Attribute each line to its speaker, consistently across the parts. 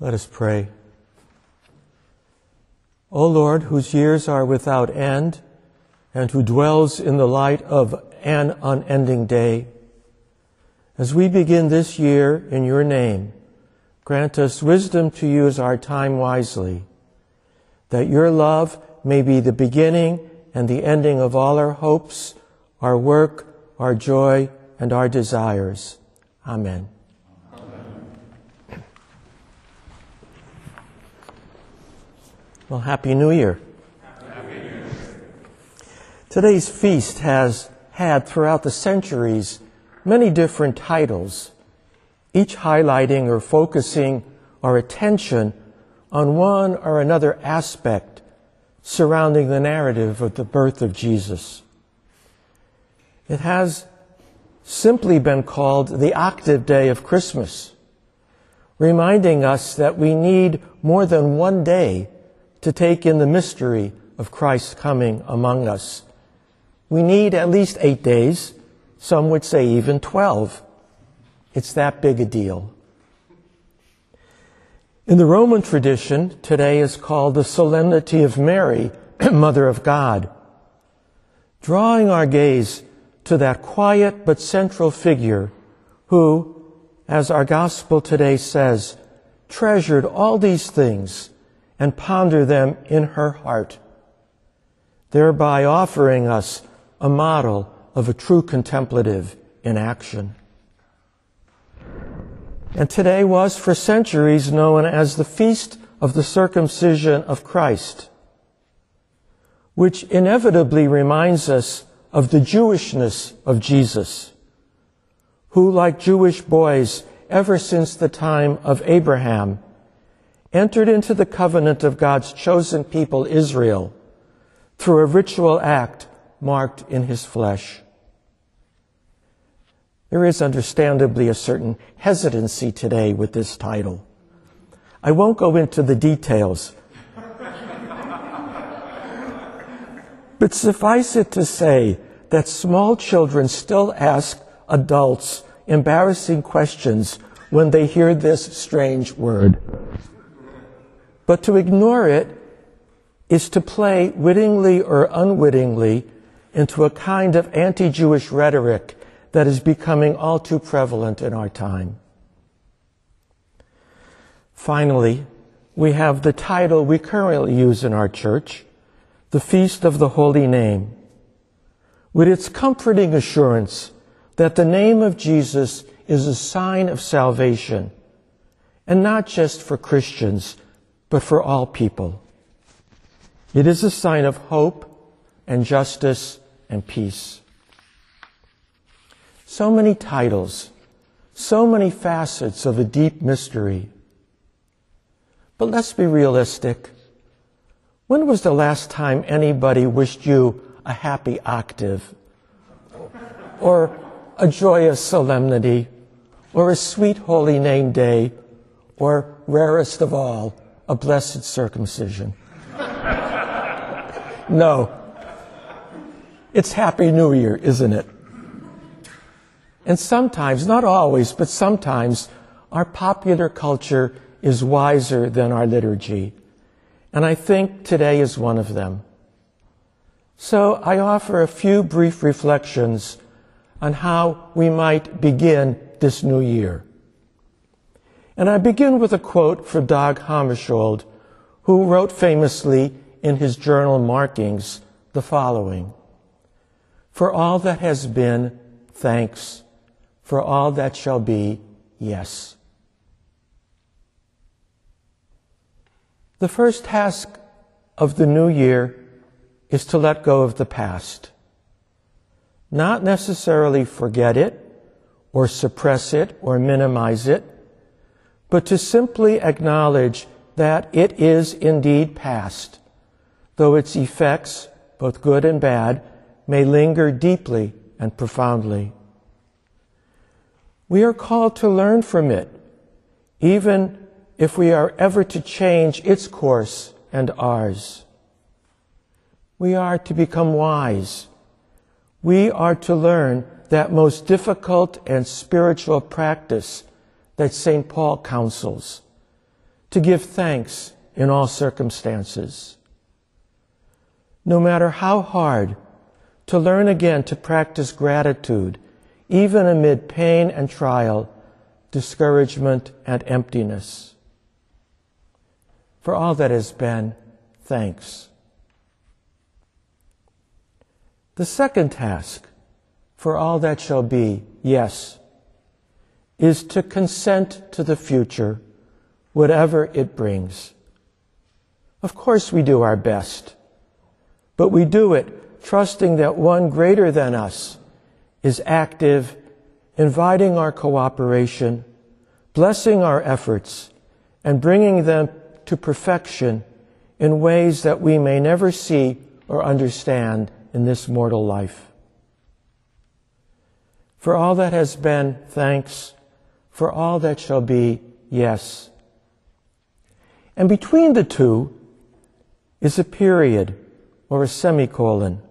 Speaker 1: Let us pray. O Lord, whose years are without end, and who dwells in the light of an unending day, as we begin this year in your name, grant us wisdom to use our time wisely, that your love may be the beginning and the ending of all our hopes, our work, our joy, and our desires. Amen. Well, Happy New Year. Happy New Year. Today's feast has had throughout the centuries many different titles, each highlighting or focusing our attention on one or another aspect surrounding the narrative of the birth of Jesus. It has simply been called the octave day of Christmas, reminding us that we need more than one day to take in the mystery of Christ's coming among us. We need at least eight days. Some would say even 12. It's that big a deal. In the Roman tradition, today is called the Solemnity of Mary, Mother of God. Drawing our gaze to that quiet but central figure who, as our gospel today says, treasured all these things and ponder them in her heart, thereby offering us a model of a true contemplative in action. And today was for centuries known as the Feast of the Circumcision of Christ, which inevitably reminds us of the Jewishness of Jesus, who, like Jewish boys ever since the time of Abraham, entered into the covenant of God's chosen people, Israel, through a ritual act marked in his flesh. There is understandably a certain hesitancy today with this title. I won't go into the details. but suffice it to say that small children still ask adults embarrassing questions when they hear this strange word. But to ignore it is to play wittingly or unwittingly into a kind of anti-Jewish rhetoric that is becoming all too prevalent in our time. Finally, we have the title we currently use in our church, the Feast of the Holy Name, with its comforting assurance that the name of Jesus is a sign of salvation, and not just for Christians, but for all people. It is a sign of hope and justice and peace. So many titles, so many facets of a deep mystery. But let's be realistic. When was the last time anybody wished you a happy octave? Or a joyous solemnity? Or a sweet holy name day? Or rarest of all, a blessed circumcision. no. It's Happy New Year, isn't it? And sometimes, not always, but sometimes, our popular culture is wiser than our liturgy. And I think today is one of them. So I offer a few brief reflections on how we might begin this new year. And I begin with a quote from Dag Hammarskjöld, who wrote famously in his journal markings the following. For all that has been, thanks. For all that shall be, yes. The first task of the new year is to let go of the past. Not necessarily forget it, or suppress it, or minimize it, but to simply acknowledge that it is indeed past, though its effects, both good and bad, may linger deeply and profoundly. We are called to learn from it, even if we are ever to change its course and ours. We are to become wise. We are to learn that most difficult and spiritual practice that St. Paul counsels to give thanks in all circumstances. No matter how hard, to learn again to practice gratitude, even amid pain and trial, discouragement and emptiness. For all that has been, thanks. The second task, for all that shall be, yes, is to consent to the future, whatever it brings. Of course, we do our best, but we do it trusting that one greater than us is active, inviting our cooperation, blessing our efforts, and bringing them to perfection in ways that we may never see or understand in this mortal life. For all that has been, thanks. For all that shall be, yes. And between the two is a period or a semicolon,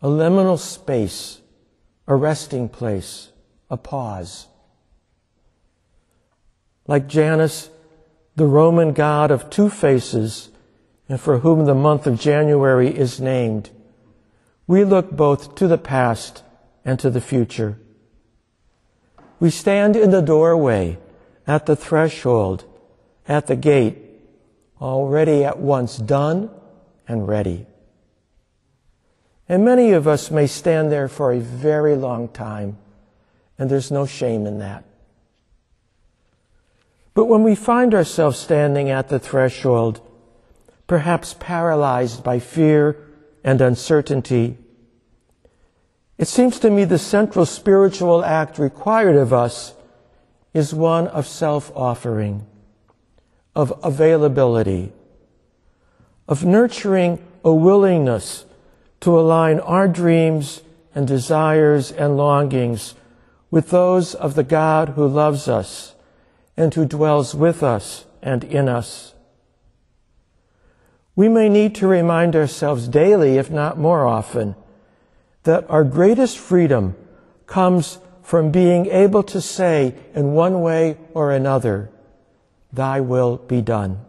Speaker 1: a liminal space, a resting place, a pause. Like Janus, the Roman god of two faces, and for whom the month of January is named, we look both to the past and to the future. We stand in the doorway, at the threshold, at the gate, already at once done and ready. And many of us may stand there for a very long time, and there's no shame in that. But when we find ourselves standing at the threshold, perhaps paralyzed by fear and uncertainty, it seems to me the central spiritual act required of us is one of self-offering, of availability, of nurturing a willingness to align our dreams and desires and longings with those of the God who loves us and who dwells with us and in us. We may need to remind ourselves daily, if not more often, that our greatest freedom comes from being able to say in one way or another, Thy will be done.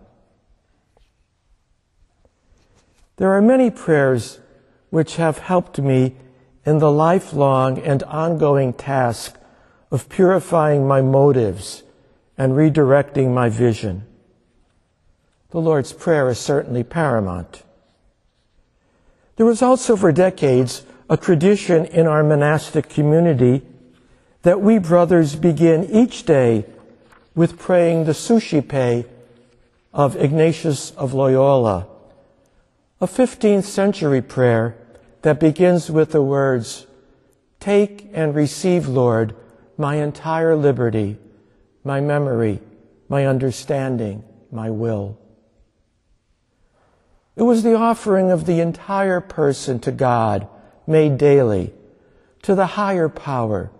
Speaker 1: There are many prayers which have helped me in the lifelong and ongoing task of purifying my motives and redirecting my vision. The Lord's Prayer is certainly paramount. There was also for decades a tradition in our monastic community that we brothers begin each day with praying the Suscipe of Ignatius of Loyola, a 15th century prayer that begins with the words, Take and receive, Lord, my entire liberty, my memory, my understanding, my will. It was the offering of the entire person to God made daily to the higher power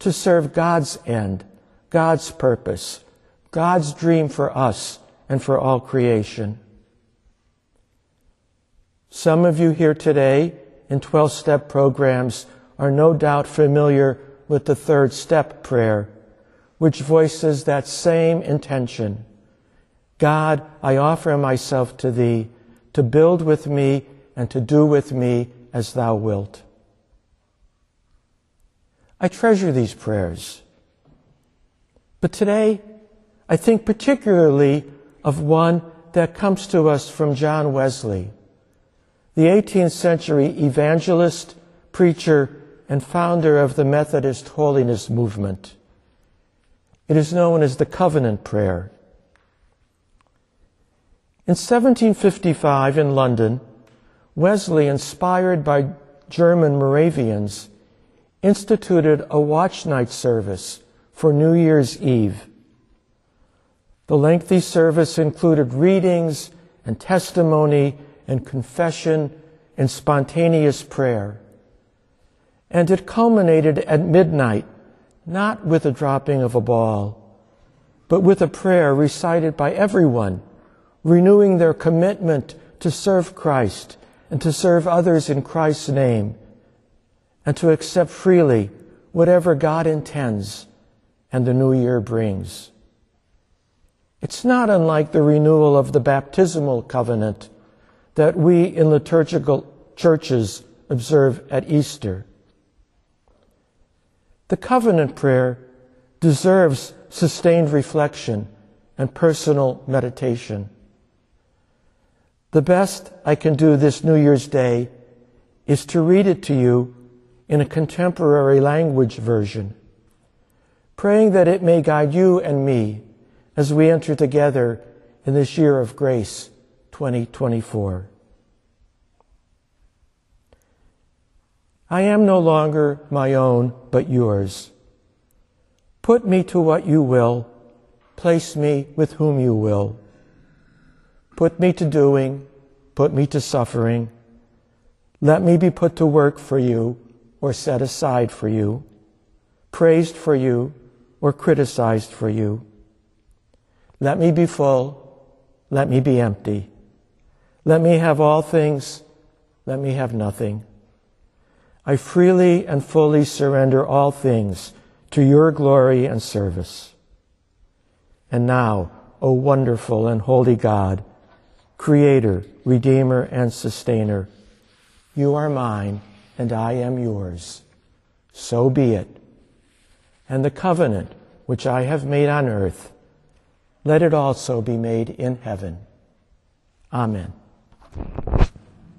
Speaker 1: to serve God's end, God's purpose, God's dream for us and for all creation. Some of you here today in 12 step programs are no doubt familiar with the third step prayer, which voices that same intention. God, I offer myself to thee to build with me and to do with me as thou wilt. I treasure these prayers. But today, I think particularly of one that comes to us from John Wesley, the 18th century evangelist, preacher, and founder of the Methodist holiness movement. It is known as the Covenant Prayer. In 1755 in London, Wesley, inspired by German Moravians, instituted a watch night service for New Year's Eve. The lengthy service included readings and testimony and confession and spontaneous prayer. And it culminated at midnight, not with the dropping of a ball, but with a prayer recited by everyone, renewing their commitment to serve Christ and to serve others in Christ's name and to accept freely whatever God intends and the new year brings. It's not unlike the renewal of the baptismal covenant that we in liturgical churches observe at Easter. The covenant prayer deserves sustained reflection and personal meditation. The best I can do this New Year's Day is to read it to you in a contemporary language version, praying that it may guide you and me as we enter together in this year of grace 2024. I am no longer my own, but yours. Put me to what you will, place me with whom you will. Put me to doing, put me to suffering. Let me be put to work for you or set aside for you, praised for you or criticized for you. Let me be full, let me be empty. Let me have all things, let me have nothing. I freely and fully surrender all things to your glory and service. And now, O wonderful and holy God, Creator, Redeemer, and Sustainer, you are mine and I am yours. So be it. And the covenant which I have made on earth, let it also be made in heaven. Amen.